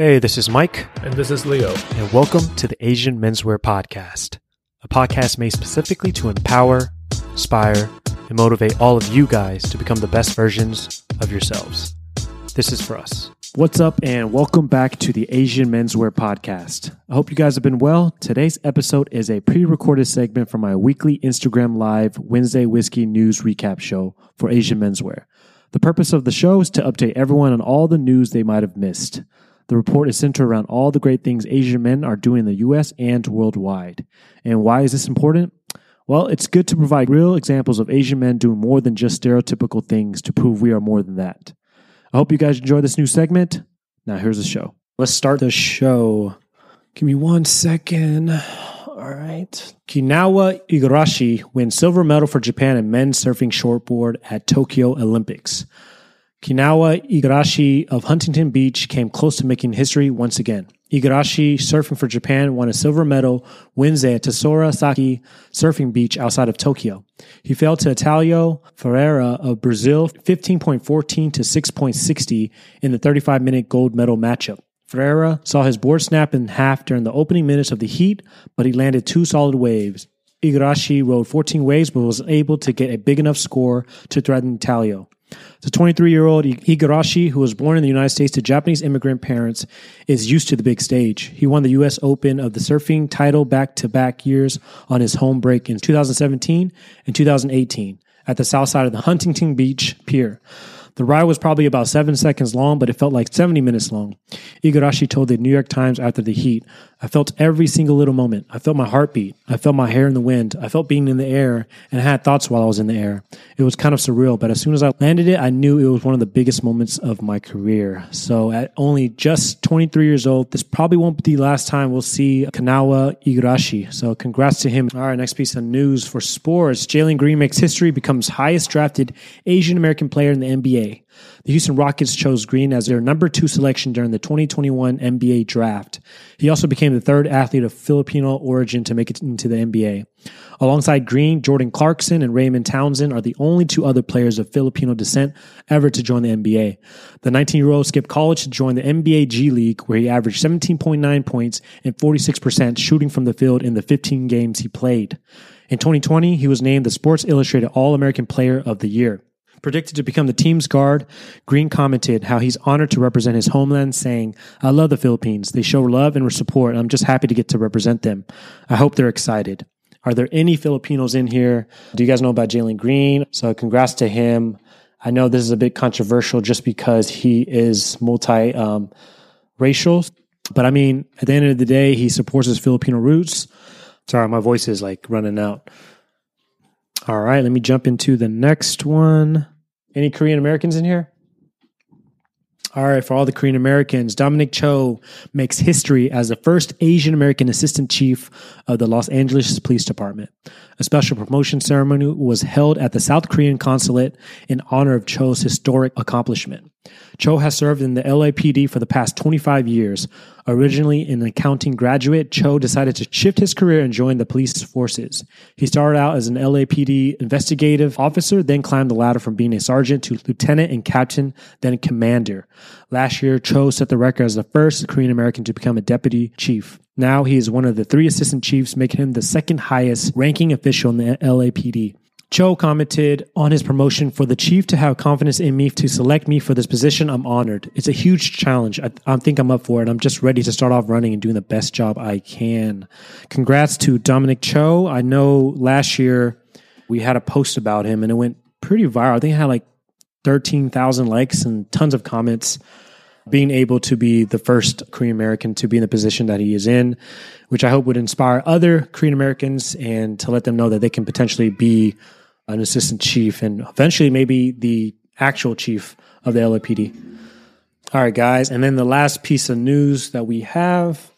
Hey, this is Mike, And this is Leo. and welcome to the Asian Menswear Podcast, a podcast made specifically to empower, inspire, and motivate all of you guys to become the best versions of yourselves. This is for us. What's up, and welcome back to the Asian Menswear Podcast. I hope you guys have been well. Today's episode is a pre recorded segment from my weekly Instagram Live Wednesday Whiskey News Recap show for Asian Menswear. The purpose of the show is to update everyone on all the news they might have missed. The report is centered around all the great things Asian men are doing in the US and worldwide. And why is this important? Well, it's good to provide real examples of Asian men doing more than just stereotypical things to prove we are more than that. I hope you guys enjoy this new segment. Now, here's the show. Let's start the show. Give me one second. All right. Kanoa Igarashi wins silver medal for Japan in men's surfing shortboard at Tokyo Olympics. Kanoa Igarashi of Huntington Beach came close to making history once again. Igarashi, surfing for Japan, won a silver medal Wednesday at Tsurigasaki Surfing Beach outside of Tokyo. He fell to Italo Ferreira of Brazil 15.14 to 6.60 in the 35 minute gold medal matchup. Ferreira saw his board snap in half during the opening minutes of the heat, but he landed two solid waves. Igarashi rode 14 waves but was able to get a big enough score to threaten Italo. The 23 year old Igarashi, who was born in the United States to Japanese immigrant parents, is used to the big stage. He won the U.S. Open of the surfing title back to back years on his home break in 2017 and 2018 at the south side of the Huntington Beach Pier. The ride was probably about seven seconds long, but it felt like 70 minutes long. Igarashi told the New York Times after the heat, I felt every single little moment. I felt my heartbeat. I felt my hair in the wind. I felt being in the air and I had thoughts while I was in the air. It was kind of surreal, but as soon as I landed it, I knew it was one of the biggest moments of my career. So at only just 23 years old, this probably won't be the last time we'll see Kanoa Igarashi. So congrats to him. All right, next piece of news for sports. Jalen Green makes history, becomes highest drafted Asian American player in the NBA. The Houston Rockets chose Green as their number two selection during the 2021 NBA draft. He also became the third athlete of Filipino origin to make it into the NBA. Alongside Green, Jordan Clarkson and Raymond Townsend are the only two other players of Filipino descent ever to join the NBA. The 19 year old skipped college to join the NBA G League, where he averaged 17.9 points and 46% shooting from the field in the 15 games he played. In 2020, he was named the Sports Illustrated All American Player of the Year. Predicted to become the team's guard, Green commented how he's honored to represent his homeland, saying, I love the Philippines. They show love and support. and I'm just happy to get to represent them. I hope they're excited. Are there any Filipinos in here? Do you guys know about Jalen Green? So congrats to him. I know this is a bit controversial just because he is multi um, racial, but I mean, at the end of the day, he supports his Filipino roots. Sorry, my voice is like running out. All right, let me jump into the next one. Any Korean Americans in here? All right, for all the Korean Americans, Dominic Choi makes history as the first Asian American assistant chief of the Los Angeles Police Department. A special promotion ceremony was held at the South Korean consulate in honor of Choi's historic accomplishment. Choi has served in the LAPD for the past 25 years. Originally an accounting graduate, Choi decided to shift his career and join the police forces. He started out as an LAPD investigative officer, then climbed the ladder from being a sergeant to lieutenant and captain, then commander. Last year, Choi set the record as the first Korean American to become a deputy chief. Now he is one of the three assistant chiefs, making him the second highest ranking official in the LAPD. Choi commented on his promotion for the chief to have confidence in me to select me for this position. I'm honored. It's a huge challenge. I, I think I'm up for it. I'm just ready to start off running and doing the best job I can. Congrats to Dominic Choi. I know last year we had a post about him and it went pretty viral. I think it had like 13,000 likes and tons of comments. Being able to be the first Korean American to be in the position that he is in, which I hope would inspire other Korean Americans and to let them know that they can potentially be an assistant chief and eventually maybe the actual chief of the LAPD. All right, guys. And then the last piece of news that we have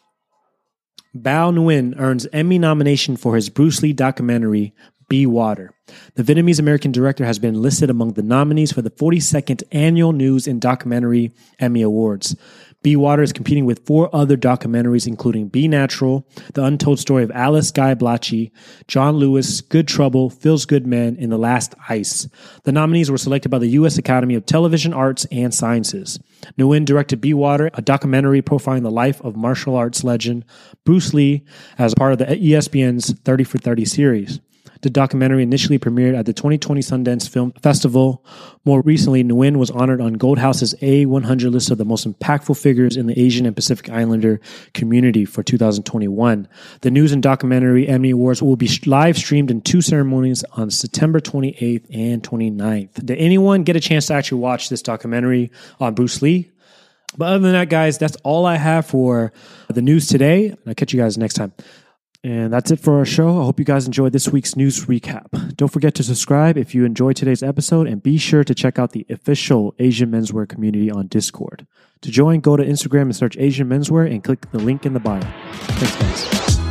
Bao Nguyen earns Emmy nomination for his Bruce Lee documentary, Be Water. The Vietnamese American director has been listed among the nominees for the 42nd Annual News and Documentary Emmy Awards. Be Water is competing with four other documentaries, including Be Natural, The Untold Story of Alice Guy Blaché, John Lewis, Good Trouble, Feels Good Men, and The Last Ice. The nominees were selected by the U.S. Academy of Television Arts and Sciences. Nguyen directed Be Water, a documentary profiling the life of martial arts legend Bruce Lee as part of the ESPN's 30 for 30 series. The documentary initially premiered at the 2020 Sundance Film Festival. More recently, Nguyen was honored on Gold House's A100 list of the most impactful figures in the Asian and Pacific Islander community for 2021. The news and documentary Emmy Awards will be live streamed in two ceremonies on September 28th and 29th. Did anyone get a chance to actually watch this documentary on Bruce Lee? But other than that, guys, that's all I have for the news today. I'll catch you guys next time. And that's it for our show. I hope you guys enjoyed this week's news recap. Don't forget to subscribe if you enjoyed today's episode and be sure to check out the official Asian menswear community on Discord. To join, go to Instagram and search Asian menswear and click the link in the bio. Thanks, guys.